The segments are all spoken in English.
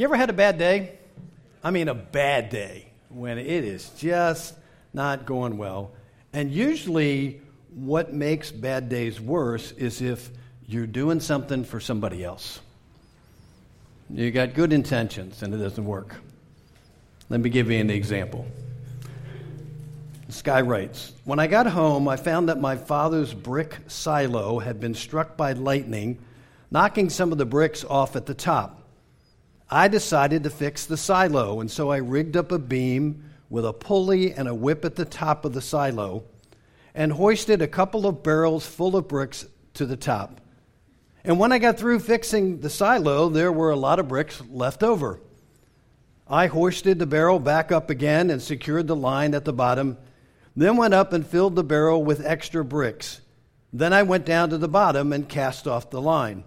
You ever had a bad day? I mean, a bad day when it is just not going well. And usually, what makes bad days worse is if you're doing something for somebody else. You got good intentions and it doesn't work. Let me give you an example. This guy writes When I got home, I found that my father's brick silo had been struck by lightning, knocking some of the bricks off at the top. I decided to fix the silo, and so I rigged up a beam with a pulley and a whip at the top of the silo and hoisted a couple of barrels full of bricks to the top. And when I got through fixing the silo, there were a lot of bricks left over. I hoisted the barrel back up again and secured the line at the bottom, then went up and filled the barrel with extra bricks. Then I went down to the bottom and cast off the line.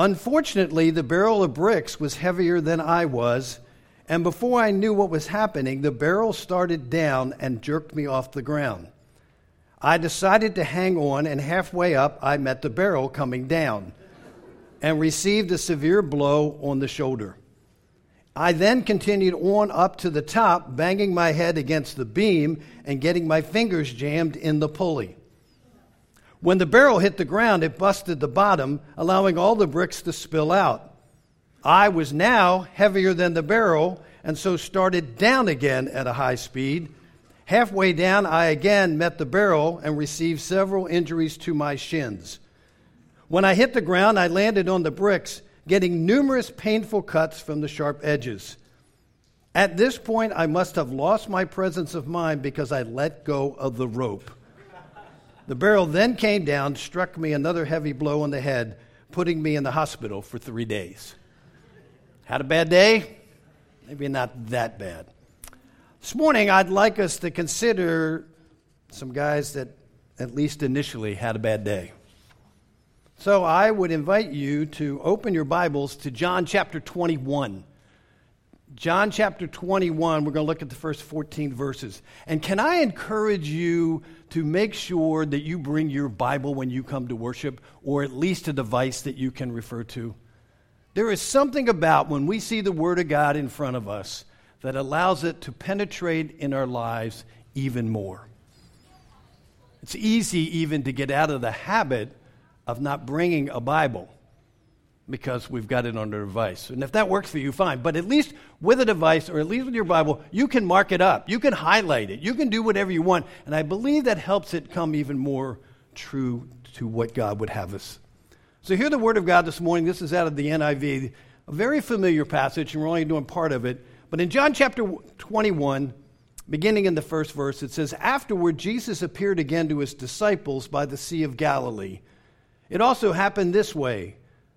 Unfortunately, the barrel of bricks was heavier than I was, and before I knew what was happening, the barrel started down and jerked me off the ground. I decided to hang on, and halfway up, I met the barrel coming down and received a severe blow on the shoulder. I then continued on up to the top, banging my head against the beam and getting my fingers jammed in the pulley. When the barrel hit the ground, it busted the bottom, allowing all the bricks to spill out. I was now heavier than the barrel, and so started down again at a high speed. Halfway down, I again met the barrel and received several injuries to my shins. When I hit the ground, I landed on the bricks, getting numerous painful cuts from the sharp edges. At this point, I must have lost my presence of mind because I let go of the rope. The barrel then came down, struck me another heavy blow on the head, putting me in the hospital for three days. Had a bad day? Maybe not that bad. This morning, I'd like us to consider some guys that, at least initially, had a bad day. So I would invite you to open your Bibles to John chapter 21. John chapter 21, we're going to look at the first 14 verses. And can I encourage you to make sure that you bring your Bible when you come to worship, or at least a device that you can refer to? There is something about when we see the Word of God in front of us that allows it to penetrate in our lives even more. It's easy even to get out of the habit of not bringing a Bible because we've got it on a device. And if that works for you, fine. But at least with a device or at least with your Bible, you can mark it up. You can highlight it. You can do whatever you want. And I believe that helps it come even more true to what God would have us. So hear the word of God this morning. This is out of the NIV, a very familiar passage, and we're only doing part of it. But in John chapter 21, beginning in the first verse, it says, Afterward, Jesus appeared again to his disciples by the Sea of Galilee. It also happened this way.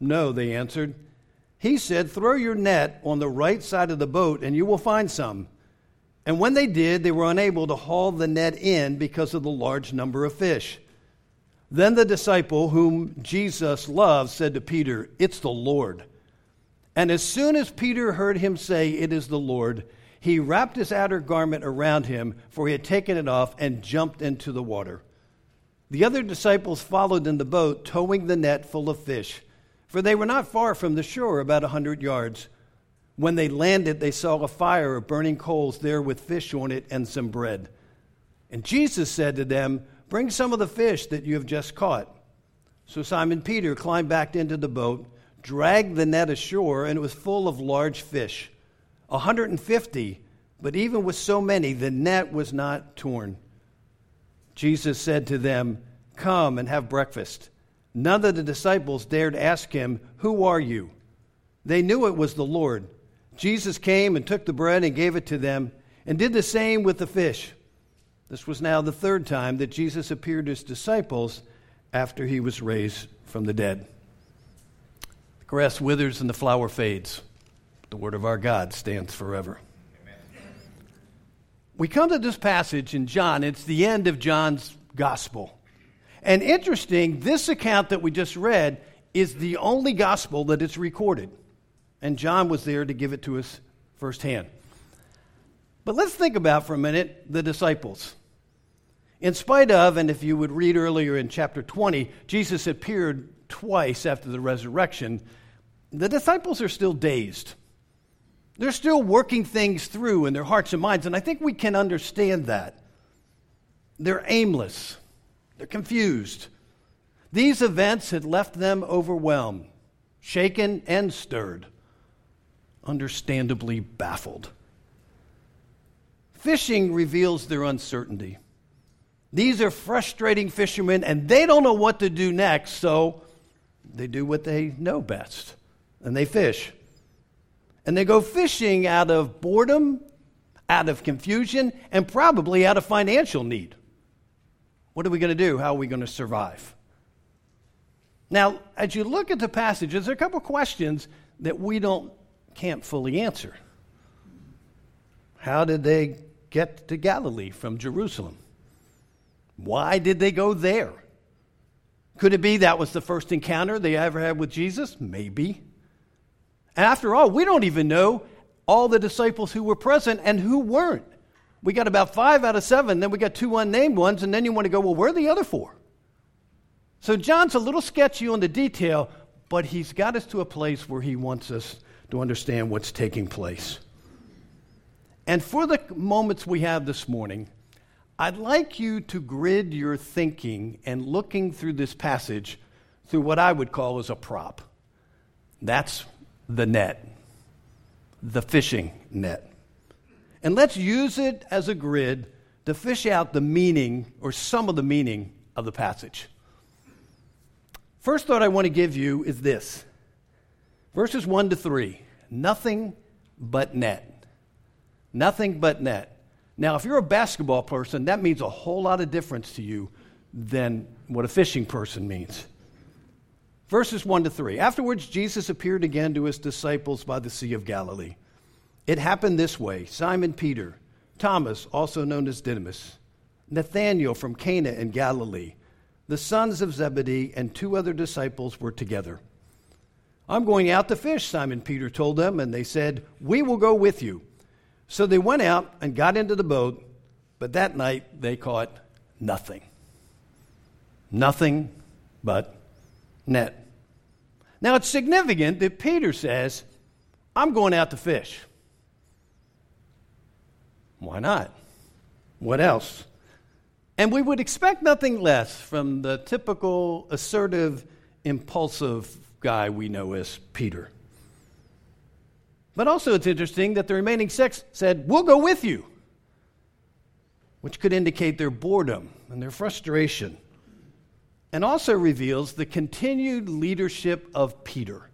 No, they answered. He said, Throw your net on the right side of the boat, and you will find some. And when they did, they were unable to haul the net in because of the large number of fish. Then the disciple whom Jesus loved said to Peter, It's the Lord. And as soon as Peter heard him say, It is the Lord, he wrapped his outer garment around him, for he had taken it off, and jumped into the water. The other disciples followed in the boat, towing the net full of fish for they were not far from the shore, about a hundred yards. When they landed, they saw a fire of burning coals there with fish on it and some bread. And Jesus said to them, Bring some of the fish that you have just caught. So Simon Peter climbed back into the boat, dragged the net ashore, and it was full of large fish, a 150. But even with so many, the net was not torn. Jesus said to them, Come and have breakfast. None of the disciples dared ask him, Who are you? They knew it was the Lord. Jesus came and took the bread and gave it to them, and did the same with the fish. This was now the third time that Jesus appeared to his disciples after he was raised from the dead. The grass withers and the flower fades, The word of our God stands forever. We come to this passage in John, it's the end of John's gospel. And interesting, this account that we just read is the only gospel that it's recorded. And John was there to give it to us firsthand. But let's think about for a minute the disciples. In spite of, and if you would read earlier in chapter 20, Jesus appeared twice after the resurrection, the disciples are still dazed. They're still working things through in their hearts and minds, and I think we can understand that. They're aimless, they're confused. These events had left them overwhelmed, shaken, and stirred, understandably baffled. Fishing reveals their uncertainty. These are frustrating fishermen, and they don't know what to do next, so they do what they know best, and they fish. And they go fishing out of boredom, out of confusion, and probably out of financial need. What are we going to do? How are we going to survive? Now, as you look at the passages, there are a couple questions that we don't can't fully answer. How did they get to Galilee from Jerusalem? Why did they go there? Could it be that was the first encounter they ever had with Jesus? Maybe. And after all, we don't even know all the disciples who were present and who weren't. We got about five out of seven, then we got two unnamed ones, and then you want to go, well, where are the other four? So John's a little sketchy on the detail, but he's got us to a place where he wants us to understand what's taking place. And for the moments we have this morning, I'd like you to grid your thinking and looking through this passage through what I would call as a prop. That's the net, the fishing net. And let's use it as a grid to fish out the meaning or some of the meaning of the passage. First thought I want to give you is this verses 1 to 3 nothing but net. Nothing but net. Now, if you're a basketball person, that means a whole lot of difference to you than what a fishing person means. Verses 1 to 3. Afterwards, Jesus appeared again to his disciples by the Sea of Galilee. It happened this way Simon Peter, Thomas, also known as Didymus, Nathanael from Cana in Galilee, the sons of Zebedee, and two other disciples were together. I'm going out to fish, Simon Peter told them, and they said, We will go with you. So they went out and got into the boat, but that night they caught nothing. Nothing but net. Now it's significant that Peter says, I'm going out to fish. Why not? What else? And we would expect nothing less from the typical assertive, impulsive guy we know as Peter. But also, it's interesting that the remaining six said, We'll go with you, which could indicate their boredom and their frustration and also reveals the continued leadership of Peter.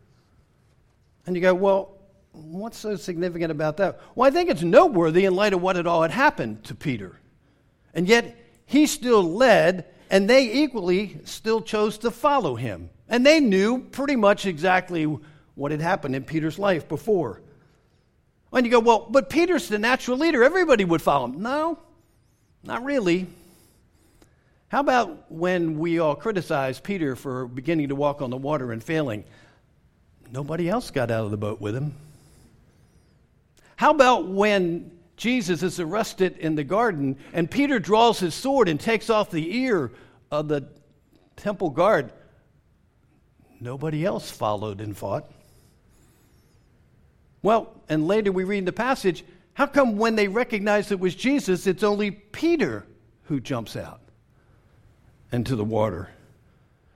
And you go, well, what's so significant about that? Well, I think it's noteworthy in light of what had all had happened to Peter. And yet, he still led, and they equally still chose to follow him. And they knew pretty much exactly what had happened in Peter's life before. And you go, well, but Peter's the natural leader. Everybody would follow him. No, not really. How about when we all criticize Peter for beginning to walk on the water and failing? Nobody else got out of the boat with him. How about when Jesus is arrested in the garden and Peter draws his sword and takes off the ear of the temple guard? Nobody else followed and fought. Well, and later we read in the passage, how come when they recognize it was Jesus, it's only Peter who jumps out? into the water.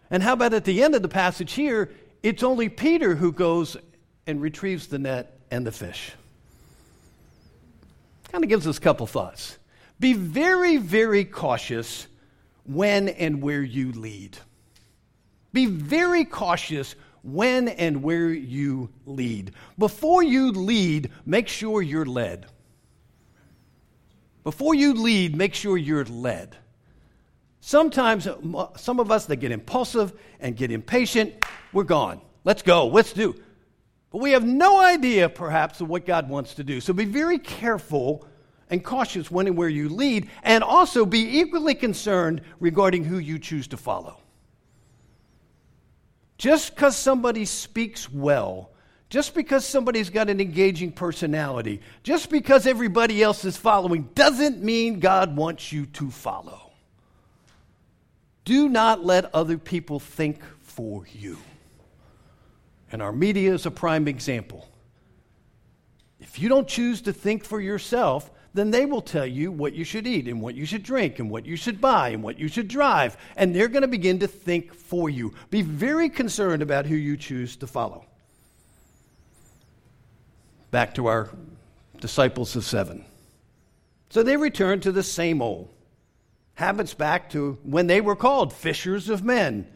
And how about at the end of the passage here, it's only Peter who goes and retrieves the net and the fish. Kind of gives us a couple thoughts. Be very, very cautious when and where you lead. Be very cautious when and where you lead. Before you lead, make sure you're led. Before you lead, make sure you're led. Sometimes, some of us that get impulsive and get impatient, we're gone. Let's go. Let's do. But we have no idea, perhaps, of what God wants to do. So be very careful and cautious when and where you lead, and also be equally concerned regarding who you choose to follow. Just because somebody speaks well, just because somebody's got an engaging personality, just because everybody else is following, doesn't mean God wants you to follow. Do not let other people think for you. And our media is a prime example. If you don't choose to think for yourself, then they will tell you what you should eat and what you should drink and what you should buy and what you should drive. And they're going to begin to think for you. Be very concerned about who you choose to follow. Back to our disciples of seven. So they returned to the same old habits back to when they were called fishers of men.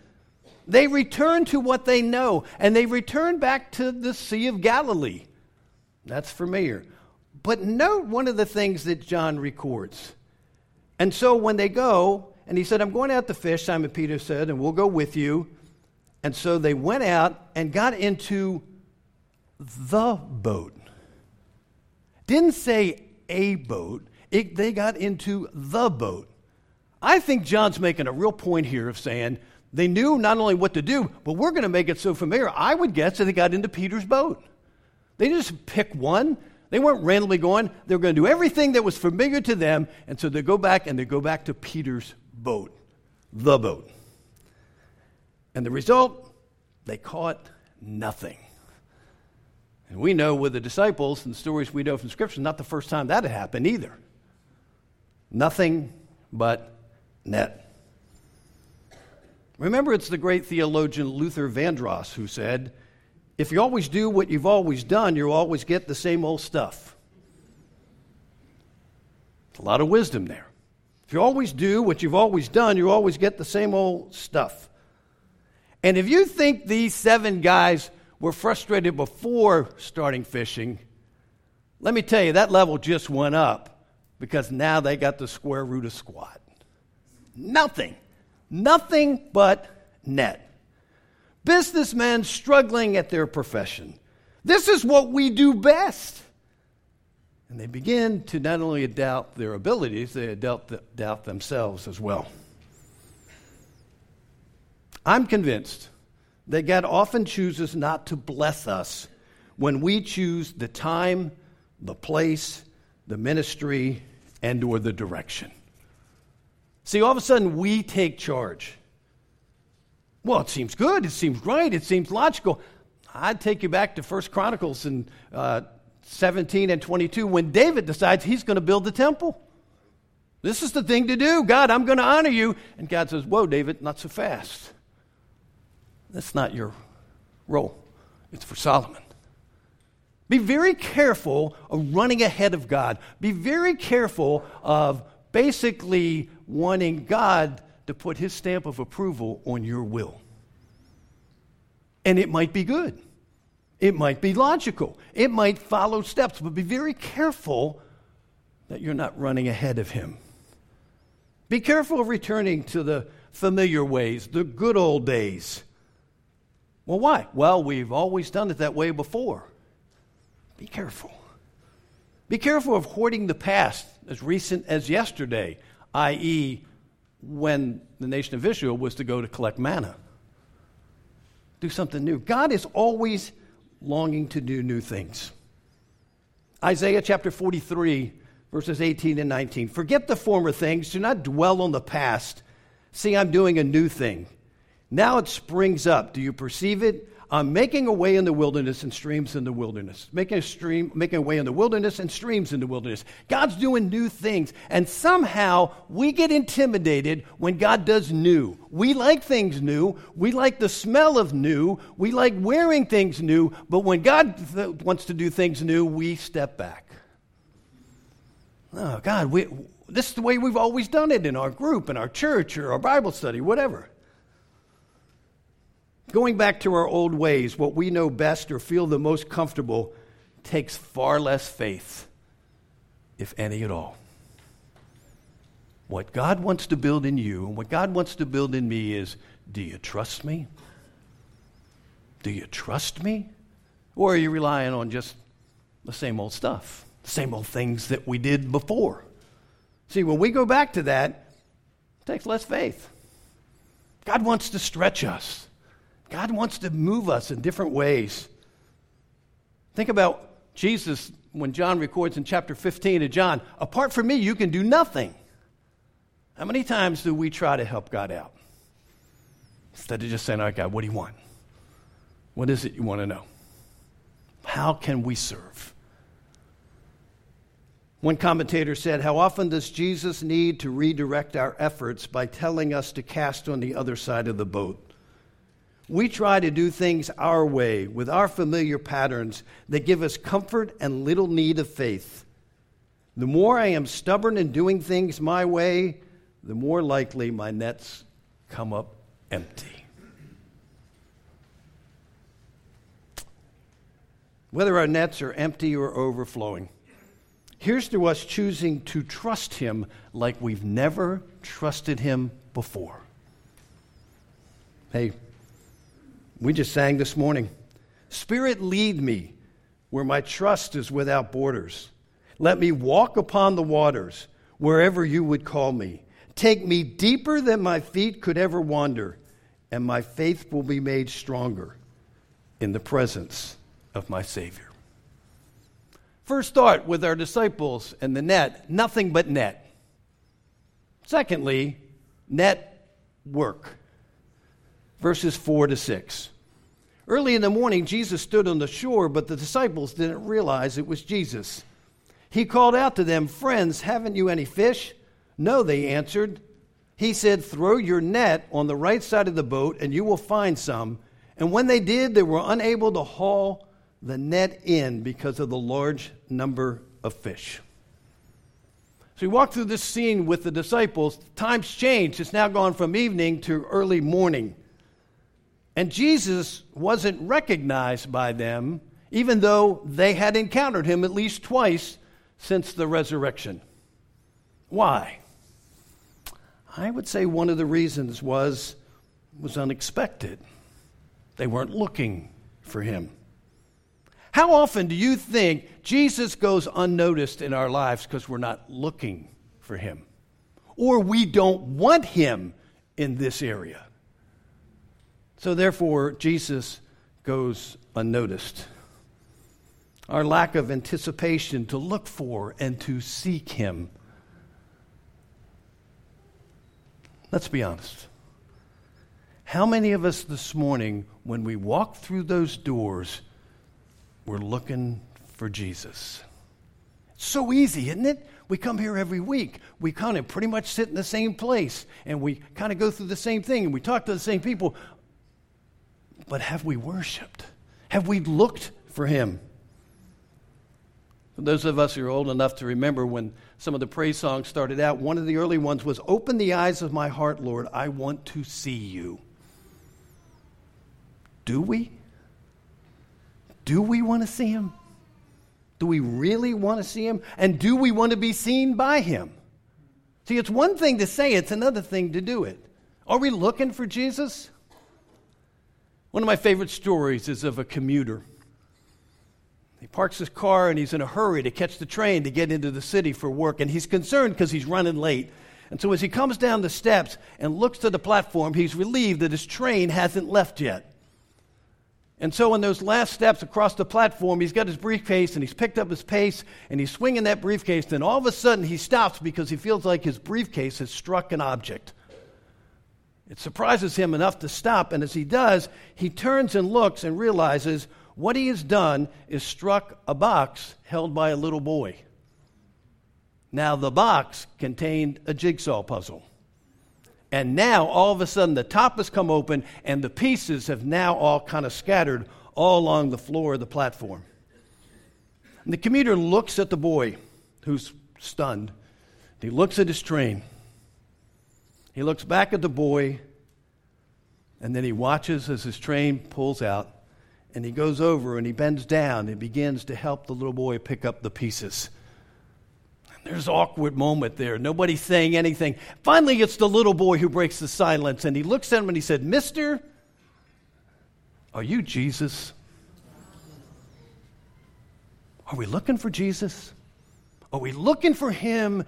They return to what they know, and they return back to the Sea of Galilee. That's familiar. But note one of the things that John records. And so when they go, and he said, I'm going out to fish, Simon Peter said, and we'll go with you. And so they went out and got into the boat. Didn't say a boat, it, they got into the boat. I think John's making a real point here of saying they knew not only what to do, but we're going to make it so familiar. I would guess that they got into Peter's boat. They just pick one. They weren't randomly going. They were going to do everything that was familiar to them. And so they go back and they go back to Peter's boat, the boat. And the result, they caught nothing. And we know with the disciples and the stories we know from Scripture, not the first time that had happened either. Nothing but net. Remember, it's the great theologian Luther Vandross who said, If you always do what you've always done, you'll always get the same old stuff. a lot of wisdom there. If you always do what you've always done, you always get the same old stuff. And if you think these seven guys were frustrated before starting fishing, let me tell you, that level just went up because now they got the square root of squat. Nothing. Nothing but net. Businessmen struggling at their profession. This is what we do best. And they begin to not only doubt their abilities, they doubt, doubt themselves as well. I'm convinced that God often chooses not to bless us when we choose the time, the place, the ministry, and or the direction. See, all of a sudden we take charge. Well, it seems good. It seems right. It seems logical. I'd take you back to First Chronicles in uh, 17 and 22 when David decides he's going to build the temple. This is the thing to do. God, I'm going to honor you. And God says, Whoa, David, not so fast. That's not your role, it's for Solomon. Be very careful of running ahead of God. Be very careful of basically wanting God to put his stamp of approval on your will. And it might be good. It might be logical. It might follow steps, but be very careful that you're not running ahead of him. Be careful of returning to the familiar ways, the good old days. Well, why? Well, we've always done it that way before. Be careful. Be careful of hoarding the past as recent as yesterday, i.e., when the nation of Israel was to go to collect manna. Do something new. God is always longing to do new things. Isaiah chapter 43, verses 18 and 19. Forget the former things, do not dwell on the past. See, I'm doing a new thing. Now it springs up. Do you perceive it? I'm making a way in the wilderness and streams in the wilderness. Making a stream, making a way in the wilderness and streams in the wilderness. God's doing new things. And somehow we get intimidated when God does new. We like things new. We like the smell of new. We like wearing things new. But when God th- wants to do things new, we step back. Oh, God, we, this is the way we've always done it in our group, in our church, or our Bible study, whatever. Going back to our old ways, what we know best or feel the most comfortable takes far less faith, if any at all. What God wants to build in you and what God wants to build in me is do you trust me? Do you trust me? Or are you relying on just the same old stuff, the same old things that we did before? See, when we go back to that, it takes less faith. God wants to stretch us, God wants to move us in different ways. Think about Jesus when John records in chapter 15 of John, apart from me, you can do nothing. How many times do we try to help God out? Instead of just saying, All right, God, what do you want? What is it you want to know? How can we serve? One commentator said, How often does Jesus need to redirect our efforts by telling us to cast on the other side of the boat? We try to do things our way with our familiar patterns that give us comfort and little need of faith. The more I am stubborn in doing things my way, the more likely my nets come up empty. Whether our nets are empty or overflowing, here's to us choosing to trust Him like we've never trusted Him before. Hey, we just sang this morning Spirit, lead me where my trust is without borders. Let me walk upon the waters wherever you would call me. Take me deeper than my feet could ever wander, and my faith will be made stronger in the presence of my Savior. First thought with our disciples and the net nothing but net. Secondly, net work verses 4 to 6. Early in the morning, Jesus stood on the shore, but the disciples didn't realize it was Jesus. He called out to them, Friends, haven't you any fish? No, they answered. He said, Throw your net on the right side of the boat, and you will find some. And when they did, they were unable to haul the net in because of the large number of fish. So we walk through this scene with the disciples. Times changed. It's now gone from evening to early morning. And Jesus wasn't recognized by them, even though they had encountered him at least twice since the resurrection. Why? I would say one of the reasons was was unexpected. They weren't looking for him. How often do you think Jesus goes unnoticed in our lives because we're not looking for him? Or we don't want him in this area? So, therefore, Jesus goes unnoticed. Our lack of anticipation to look for and to seek Him. Let's be honest. How many of us this morning, when we walk through those doors, we're looking for Jesus? It's so easy, isn't it? We come here every week. We kind of pretty much sit in the same place and we kind of go through the same thing and we talk to the same people. But have we worshiped? Have we looked for him? For those of us who are old enough to remember when some of the praise songs started out, one of the early ones was Open the eyes of my heart, Lord. I want to see you. Do we? Do we want to see him? Do we really want to see him? And do we want to be seen by him? See, it's one thing to say, it's another thing to do it. Are we looking for Jesus? One of my favorite stories is of a commuter. He parks his car and he's in a hurry to catch the train to get into the city for work, and he's concerned because he's running late. And so, as he comes down the steps and looks to the platform, he's relieved that his train hasn't left yet. And so, in those last steps across the platform, he's got his briefcase and he's picked up his pace and he's swinging that briefcase. Then, all of a sudden, he stops because he feels like his briefcase has struck an object. It surprises him enough to stop, and as he does, he turns and looks and realizes what he has done is struck a box held by a little boy. Now, the box contained a jigsaw puzzle. And now, all of a sudden, the top has come open, and the pieces have now all kind of scattered all along the floor of the platform. And the commuter looks at the boy, who's stunned. He looks at his train. He looks back at the boy, and then he watches as his train pulls out, and he goes over and he bends down and begins to help the little boy pick up the pieces. There's an awkward moment there. Nobody's saying anything. Finally, it's the little boy who breaks the silence, and he looks at him and he said, Mister, are you Jesus? Are we looking for Jesus? Are we looking for him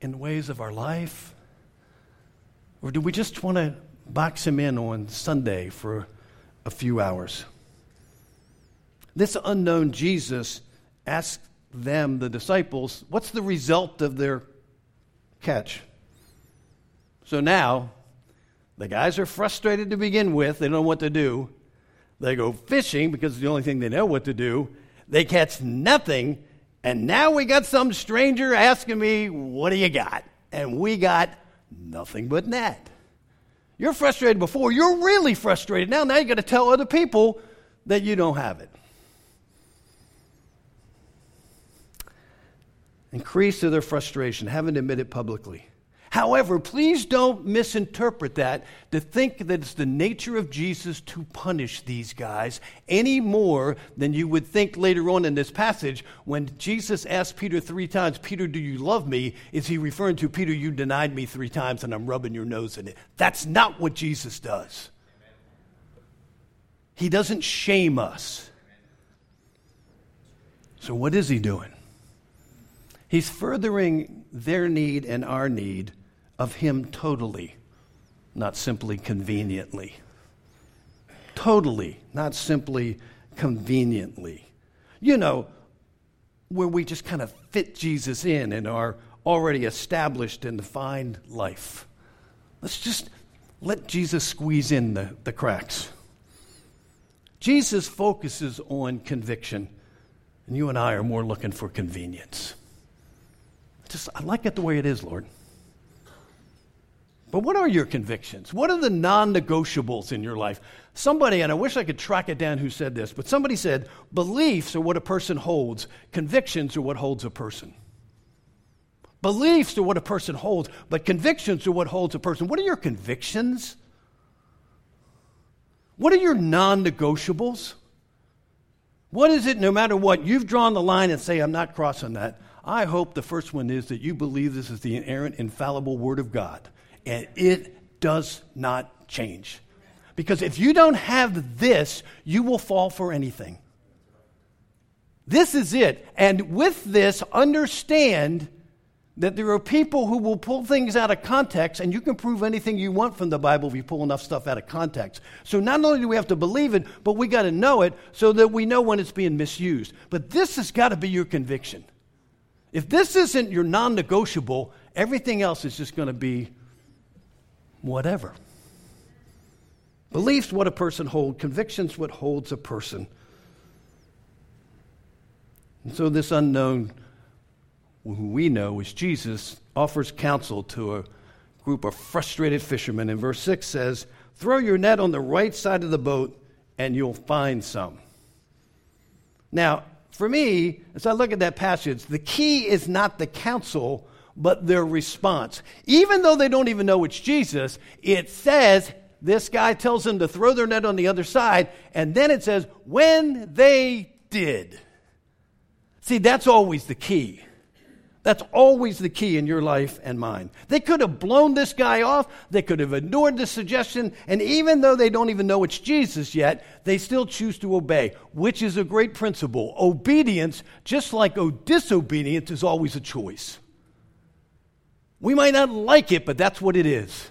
in ways of our life? Or do we just want to box him in on Sunday for a few hours? This unknown Jesus asked them, the disciples, what's the result of their catch? So now, the guys are frustrated to begin with. They don't know what to do. They go fishing because it's the only thing they know what to do. They catch nothing. And now we got some stranger asking me, What do you got? And we got nothing but net. You're frustrated before. You're really frustrated now. Now you got to tell other people that you don't have it. Increase to their frustration. Haven't admitted publicly. However, please don't misinterpret that to think that it's the nature of Jesus to punish these guys any more than you would think later on in this passage when Jesus asked Peter three times, Peter, do you love me? Is he referring to, Peter, you denied me three times and I'm rubbing your nose in it? That's not what Jesus does. He doesn't shame us. So, what is he doing? He's furthering their need and our need of Him totally, not simply conveniently. Totally, not simply conveniently. You know, where we just kind of fit Jesus in and are already established and defined life. Let's just let Jesus squeeze in the, the cracks. Jesus focuses on conviction, and you and I are more looking for convenience. Just, I like it the way it is, Lord. But what are your convictions? What are the non negotiables in your life? Somebody, and I wish I could track it down who said this, but somebody said beliefs are what a person holds, convictions are what holds a person. Beliefs are what a person holds, but convictions are what holds a person. What are your convictions? What are your non negotiables? What is it, no matter what, you've drawn the line and say, I'm not crossing that. I hope the first one is that you believe this is the inerrant, infallible Word of God and it does not change. Because if you don't have this, you will fall for anything. This is it. And with this, understand that there are people who will pull things out of context, and you can prove anything you want from the Bible if you pull enough stuff out of context. So not only do we have to believe it, but we got to know it so that we know when it's being misused. But this has got to be your conviction. If this isn't your non negotiable, everything else is just going to be whatever. Beliefs, what a person holds, convictions, what holds a person. And so, this unknown, who we know is Jesus, offers counsel to a group of frustrated fishermen. And verse 6 says, Throw your net on the right side of the boat, and you'll find some. Now, for me, as I look at that passage, the key is not the counsel, but their response. Even though they don't even know it's Jesus, it says this guy tells them to throw their net on the other side, and then it says, when they did. See, that's always the key. That's always the key in your life and mine. They could have blown this guy off. They could have ignored the suggestion. And even though they don't even know it's Jesus yet, they still choose to obey, which is a great principle. Obedience, just like oh, disobedience, is always a choice. We might not like it, but that's what it is.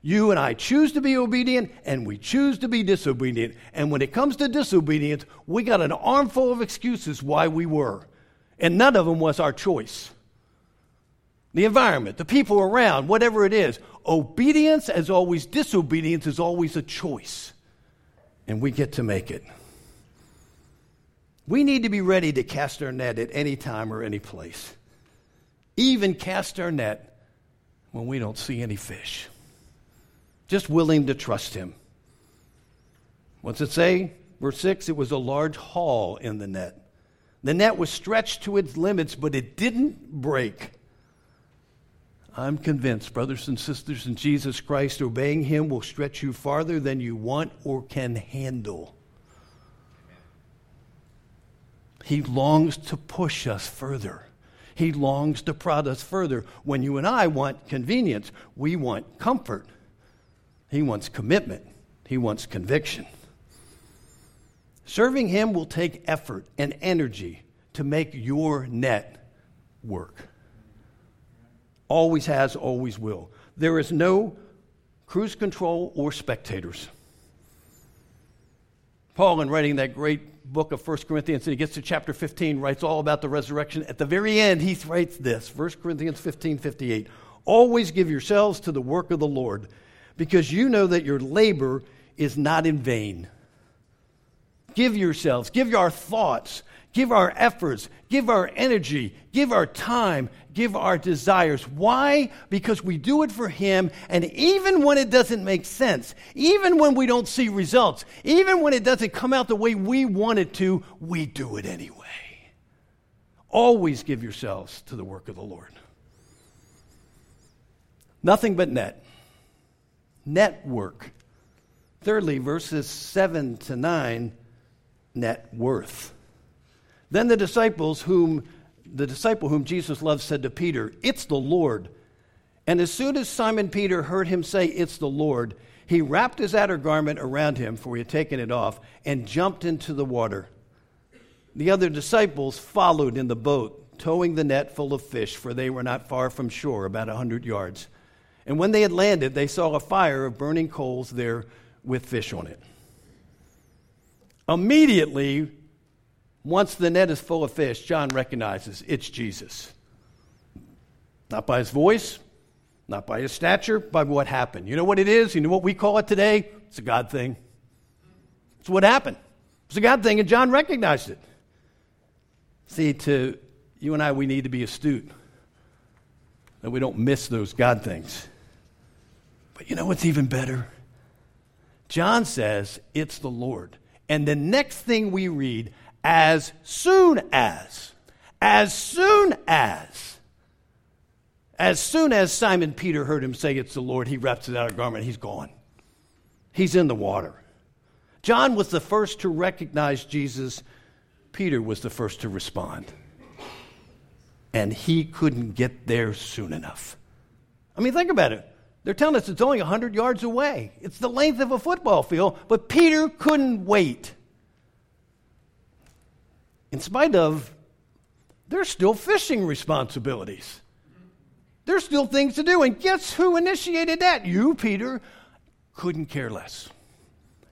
You and I choose to be obedient, and we choose to be disobedient. And when it comes to disobedience, we got an armful of excuses why we were. And none of them was our choice. The environment, the people around, whatever it is. Obedience, as always, disobedience is always a choice. And we get to make it. We need to be ready to cast our net at any time or any place. Even cast our net when we don't see any fish. Just willing to trust Him. What's it say? Verse 6 it was a large haul in the net. The net was stretched to its limits, but it didn't break. I'm convinced, brothers and sisters in Jesus Christ, obeying Him will stretch you farther than you want or can handle. He longs to push us further. He longs to prod us further. When you and I want convenience, we want comfort. He wants commitment, He wants conviction. Serving Him will take effort and energy to make your net work. Always has, always will. There is no cruise control or spectators. Paul, in writing that great book of 1 Corinthians, and he gets to chapter 15, writes all about the resurrection. At the very end, he writes this 1 Corinthians 15 58. Always give yourselves to the work of the Lord, because you know that your labor is not in vain. Give yourselves, give your thoughts, give our efforts, give our energy, give our time, give our desires. Why? Because we do it for Him, and even when it doesn't make sense, even when we don't see results, even when it doesn't come out the way we want it to, we do it anyway. Always give yourselves to the work of the Lord. Nothing but net. Network. Thirdly, verses 7 to 9 net worth. Then the disciples whom the disciple whom Jesus loved said to Peter, "It's the Lord." And as soon as Simon Peter heard him say, "It's the Lord," he wrapped his outer garment around him, for he had taken it off, and jumped into the water. The other disciples followed in the boat, towing the net full of fish, for they were not far from shore, about a hundred yards. And when they had landed, they saw a fire of burning coals there with fish on it. Immediately, once the net is full of fish, John recognizes it's Jesus. Not by his voice, not by his stature, by what happened. You know what it is? You know what we call it today? It's a God thing. It's what happened. It's a God thing, and John recognized it. See, to you and I, we need to be astute that we don't miss those God things. But you know what's even better? John says it's the Lord. And the next thing we read, as soon as, as soon as, as soon as Simon Peter heard him say it's the Lord, he wraps his outer garment, he's gone. He's in the water. John was the first to recognize Jesus, Peter was the first to respond. And he couldn't get there soon enough. I mean, think about it. They're telling us it's only 100 yards away. It's the length of a football field, but Peter couldn't wait. In spite of, there's still fishing responsibilities. There's still things to do. And guess who initiated that? You, Peter. Couldn't care less.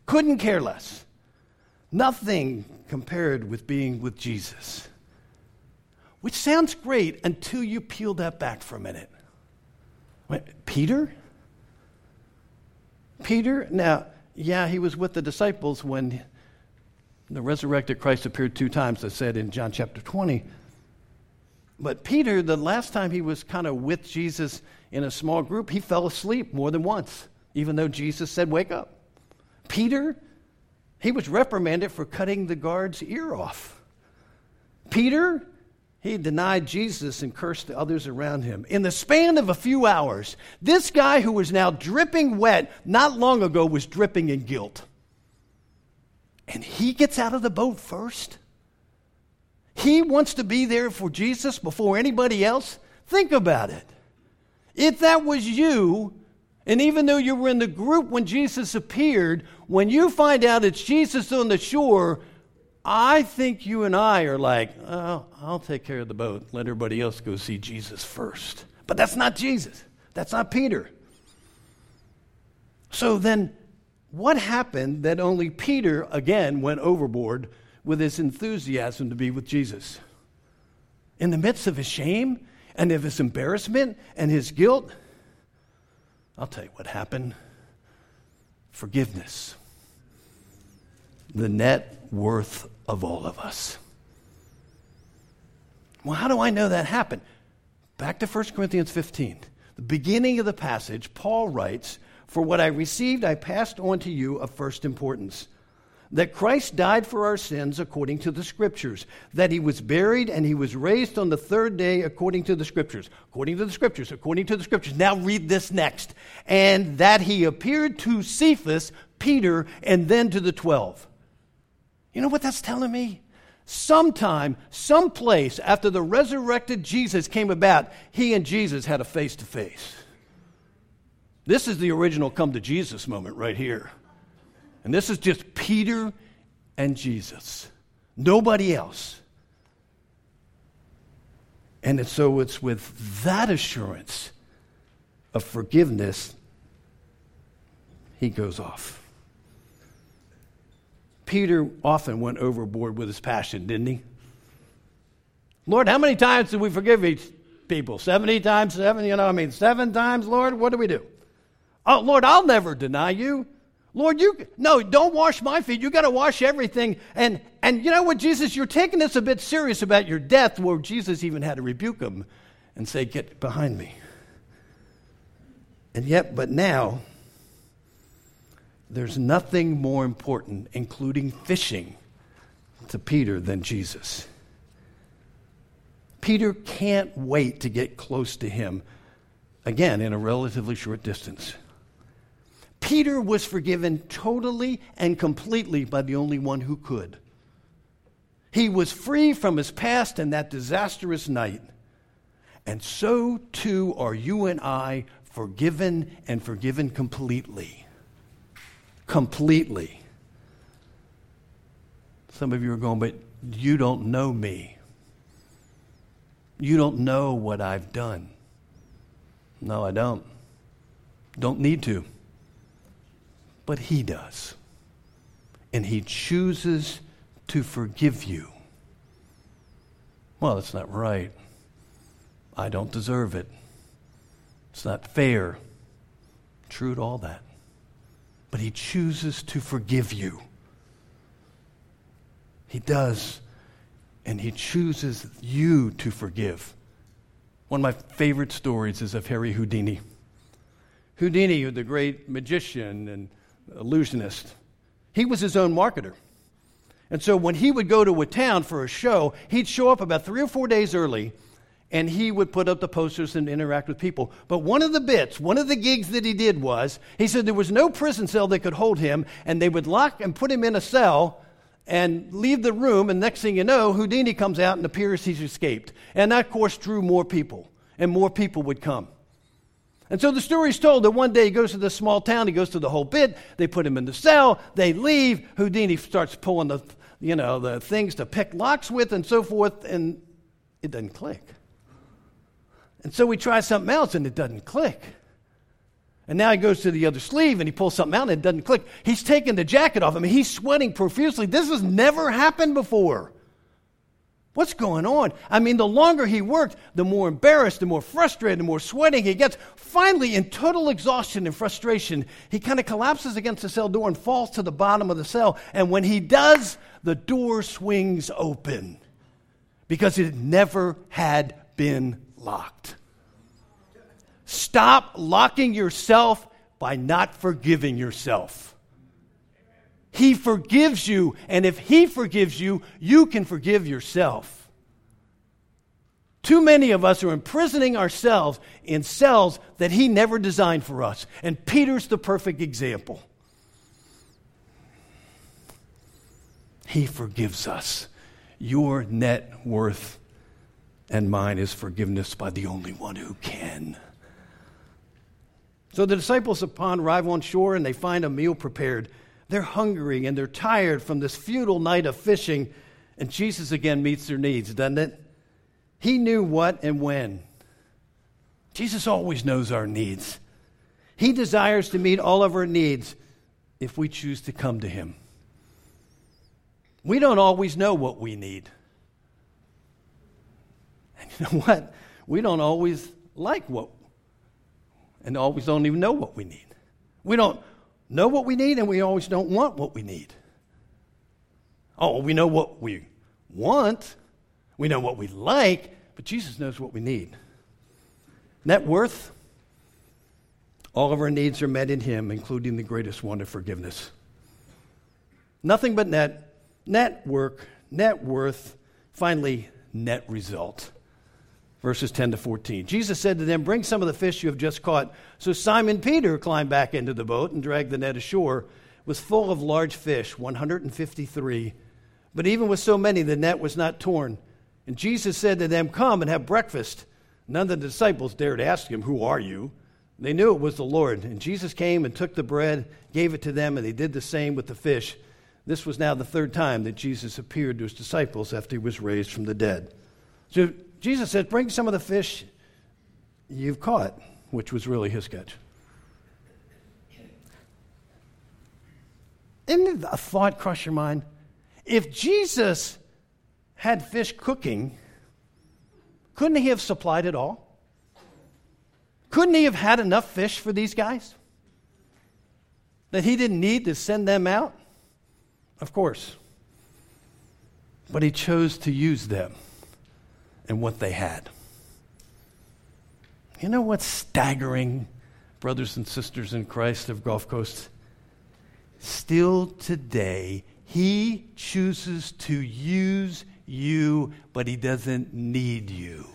Couldn't care less. Nothing compared with being with Jesus. Which sounds great until you peel that back for a minute. Wait, Peter? Peter, now, yeah, he was with the disciples when the resurrected Christ appeared two times, as said in John chapter 20. But Peter, the last time he was kind of with Jesus in a small group, he fell asleep more than once, even though Jesus said, Wake up. Peter, he was reprimanded for cutting the guard's ear off. Peter, he denied Jesus and cursed the others around him. In the span of a few hours, this guy who was now dripping wet not long ago was dripping in guilt. And he gets out of the boat first. He wants to be there for Jesus before anybody else. Think about it. If that was you, and even though you were in the group when Jesus appeared, when you find out it's Jesus on the shore, I think you and I are like, oh, I'll take care of the boat. Let everybody else go see Jesus first. But that's not Jesus. That's not Peter. So then, what happened that only Peter, again, went overboard with his enthusiasm to be with Jesus? In the midst of his shame and of his embarrassment and his guilt, I'll tell you what happened forgiveness. The net worth of all of us. Well, how do I know that happened? Back to 1 Corinthians 15. The beginning of the passage, Paul writes, For what I received, I passed on to you of first importance that Christ died for our sins according to the Scriptures, that he was buried and he was raised on the third day according to the Scriptures. According to the Scriptures, according to the Scriptures. Now read this next. And that he appeared to Cephas, Peter, and then to the twelve. You know what that's telling me? Sometime, someplace after the resurrected Jesus came about, he and Jesus had a face to face. This is the original come to Jesus moment right here. And this is just Peter and Jesus, nobody else. And so it's with that assurance of forgiveness he goes off. Peter often went overboard with his passion, didn't he? Lord, how many times do we forgive each people? 70 times seven? You know, I mean, seven times, Lord? What do we do? Oh, Lord, I'll never deny you. Lord, you no, don't wash my feet. You got to wash everything. And and you know what, Jesus, you're taking this a bit serious about your death, where Jesus even had to rebuke him and say, "Get behind me." And yet, but now, there's nothing more important, including fishing, to Peter than Jesus. Peter can't wait to get close to him, again, in a relatively short distance. Peter was forgiven totally and completely by the only one who could. He was free from his past and that disastrous night. And so too are you and I forgiven and forgiven completely. Completely. Some of you are going, but you don't know me. You don't know what I've done. No, I don't. Don't need to but He does. And He chooses to forgive you. Well, that's not right. I don't deserve it. It's not fair. True to all that. But He chooses to forgive you. He does. And He chooses you to forgive. One of my favorite stories is of Harry Houdini. Houdini, the great magician and illusionist. He was his own marketer. And so when he would go to a town for a show, he'd show up about three or four days early and he would put up the posters and interact with people. But one of the bits, one of the gigs that he did was he said there was no prison cell that could hold him, and they would lock and put him in a cell and leave the room, and next thing you know, Houdini comes out and appears he's escaped. And that, of course, drew more people, and more people would come. And so the story is told that one day he goes to this small town, he goes to the whole bit, they put him in the cell, they leave, Houdini starts pulling the, you know, the things to pick locks with and so forth, and it doesn't click. And so we try something else and it doesn't click. And now he goes to the other sleeve and he pulls something out and it doesn't click. He's taking the jacket off. I mean, he's sweating profusely. This has never happened before. What's going on? I mean, the longer he worked, the more embarrassed, the more frustrated, the more sweating he gets. Finally, in total exhaustion and frustration, he kind of collapses against the cell door and falls to the bottom of the cell. And when he does, the door swings open because it never had been locked. Stop locking yourself by not forgiving yourself. He forgives you, and if He forgives you, you can forgive yourself. Too many of us are imprisoning ourselves in cells that He never designed for us, and Peter's the perfect example. He forgives us. Your net worth and mine is forgiveness by the only one who can. So the disciples, upon arrive on shore, and they find a meal prepared. They're hungry and they're tired from this futile night of fishing, and Jesus again meets their needs, doesn't it? He knew what and when. Jesus always knows our needs. He desires to meet all of our needs if we choose to come to Him. We don't always know what we need. And you know what? We don't always like what, and always don't even know what we need. We don't know what we need and we always don't want what we need. Oh, we know what we want, we know what we like, but Jesus knows what we need. Net worth, all of our needs are met in Him, including the greatest one of forgiveness. Nothing but net, net work, net worth, finally, net result verses 10 to 14. Jesus said to them, Bring some of the fish you have just caught. So Simon Peter climbed back into the boat and dragged the net ashore. It was full of large fish, 153. But even with so many, the net was not torn. And Jesus said to them, Come and have breakfast. None of the disciples dared ask him, Who are you? They knew it was the Lord. And Jesus came and took the bread, gave it to them, and they did the same with the fish. This was now the third time that Jesus appeared to his disciples after he was raised from the dead. So Jesus said, Bring some of the fish you've caught, which was really his catch. Isn't a thought cross your mind? If Jesus had fish cooking, couldn't he have supplied it all? Couldn't he have had enough fish for these guys? That he didn't need to send them out? Of course. But he chose to use them and what they had. You know what's staggering, brothers and sisters in Christ of Gulf Coast? Still today, he chooses to use you, but he doesn't need you.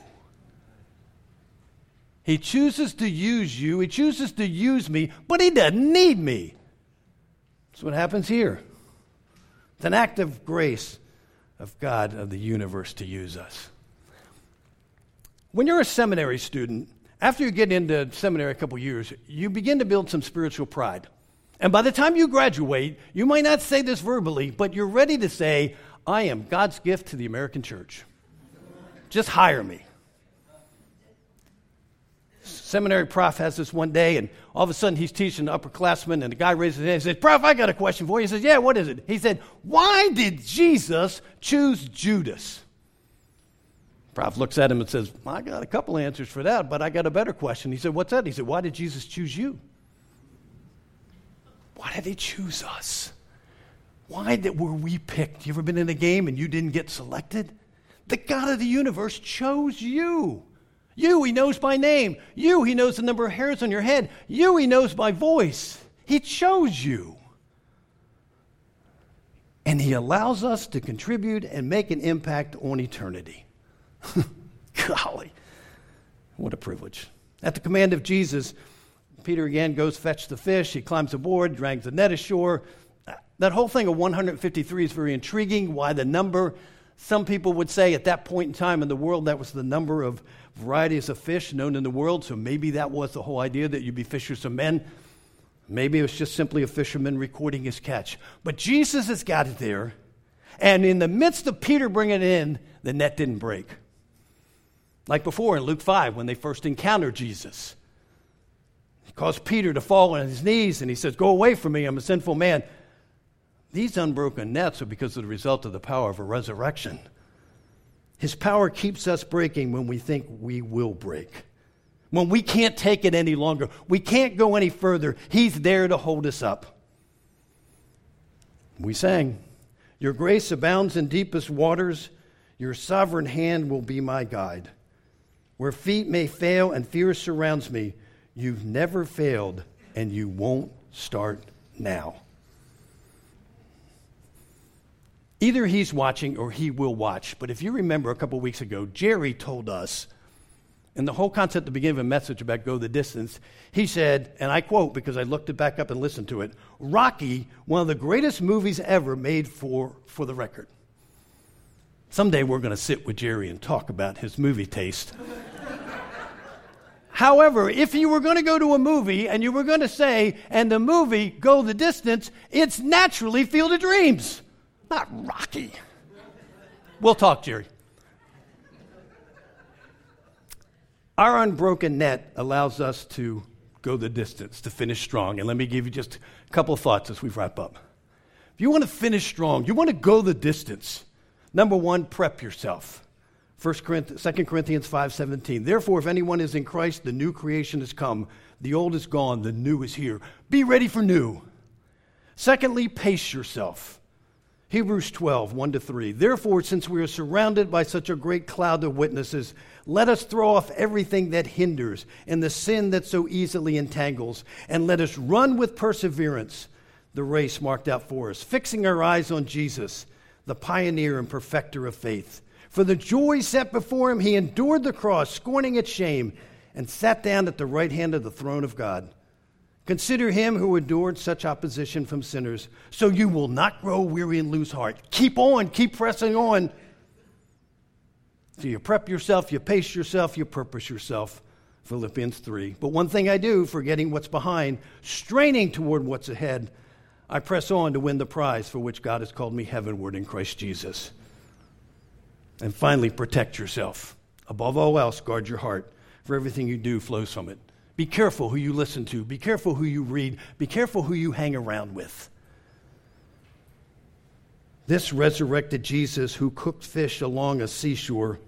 He chooses to use you, he chooses to use me, but he doesn't need me. That's what happens here. It's an act of grace of God of the universe to use us. When you're a seminary student, after you get into seminary a couple years, you begin to build some spiritual pride. And by the time you graduate, you might not say this verbally, but you're ready to say, I am God's gift to the American church. Just hire me. Seminary prof has this one day, and all of a sudden he's teaching the upperclassmen, and the guy raises his hand and says, Prof, I got a question for you. He says, Yeah, what is it? He said, Why did Jesus choose Judas? Prof looks at him and says, I got a couple answers for that, but I got a better question. He said, What's that? He said, Why did Jesus choose you? Why did he choose us? Why did, were we picked? You ever been in a game and you didn't get selected? The God of the universe chose you. You, he knows by name. You, he knows the number of hairs on your head. You, he knows by voice. He chose you. And he allows us to contribute and make an impact on eternity. Golly, what a privilege. At the command of Jesus, Peter again goes fetch the fish. He climbs aboard, drags the net ashore. Uh, that whole thing of 153 is very intriguing. Why the number? Some people would say at that point in time in the world that was the number of varieties of fish known in the world. So maybe that was the whole idea that you'd be fishers of men. Maybe it was just simply a fisherman recording his catch. But Jesus has got it there. And in the midst of Peter bringing it in, the net didn't break. Like before in Luke 5 when they first encountered Jesus. He caused Peter to fall on his knees and he says, Go away from me, I'm a sinful man. These unbroken nets are because of the result of the power of a resurrection. His power keeps us breaking when we think we will break. When we can't take it any longer, we can't go any further. He's there to hold us up. We sang, Your grace abounds in deepest waters. Your sovereign hand will be my guide. Where feet may fail and fear surrounds me, you've never failed and you won't start now. Either he's watching or he will watch. But if you remember a couple weeks ago, Jerry told us, in the whole concept at the beginning of a message about go the distance, he said, and I quote because I looked it back up and listened to it Rocky, one of the greatest movies ever made for, for the record. Someday we're going to sit with Jerry and talk about his movie taste. However, if you were going to go to a movie and you were going to say, and the movie, Go the Distance, it's naturally Field of Dreams. Not Rocky. We'll talk, Jerry. Our unbroken net allows us to go the distance, to finish strong. And let me give you just a couple of thoughts as we wrap up. If you want to finish strong, you want to go the distance, number one, prep yourself. 1 Corinthians, 2 Corinthians 5.17. Therefore, if anyone is in Christ, the new creation has come. The old is gone, the new is here. Be ready for new. Secondly, pace yourself. Hebrews 12, 1 to 3. Therefore, since we are surrounded by such a great cloud of witnesses, let us throw off everything that hinders and the sin that so easily entangles, and let us run with perseverance the race marked out for us, fixing our eyes on Jesus, the pioneer and perfecter of faith. For the joy set before him, he endured the cross, scorning its shame, and sat down at the right hand of the throne of God. Consider him who endured such opposition from sinners, so you will not grow weary and lose heart. Keep on, keep pressing on. So you prep yourself, you pace yourself, you purpose yourself. Philippians 3. But one thing I do, forgetting what's behind, straining toward what's ahead, I press on to win the prize for which God has called me heavenward in Christ Jesus. And finally, protect yourself. Above all else, guard your heart, for everything you do flows from it. Be careful who you listen to. Be careful who you read. Be careful who you hang around with. This resurrected Jesus who cooked fish along a seashore,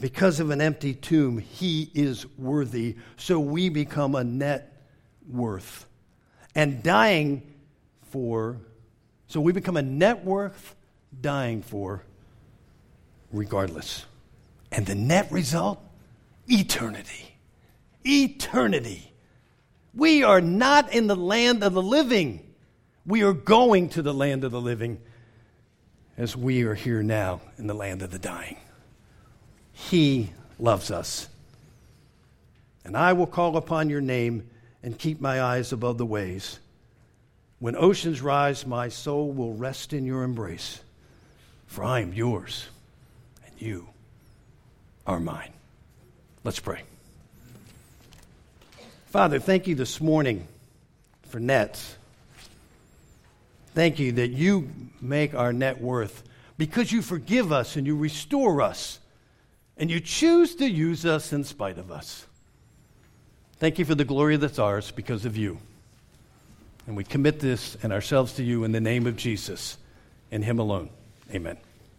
because of an empty tomb, he is worthy. So we become a net worth. And dying for, so we become a net worth dying for regardless. And the net result? Eternity. Eternity. We are not in the land of the living. We are going to the land of the living as we are here now in the land of the dying. He loves us. And I will call upon your name and keep my eyes above the waves. When oceans rise, my soul will rest in your embrace, for I am yours, you are mine. Let's pray. Father, thank you this morning for nets. Thank you that you make our net worth because you forgive us and you restore us and you choose to use us in spite of us. Thank you for the glory that's ours because of you. And we commit this and ourselves to you in the name of Jesus, in Him alone. Amen.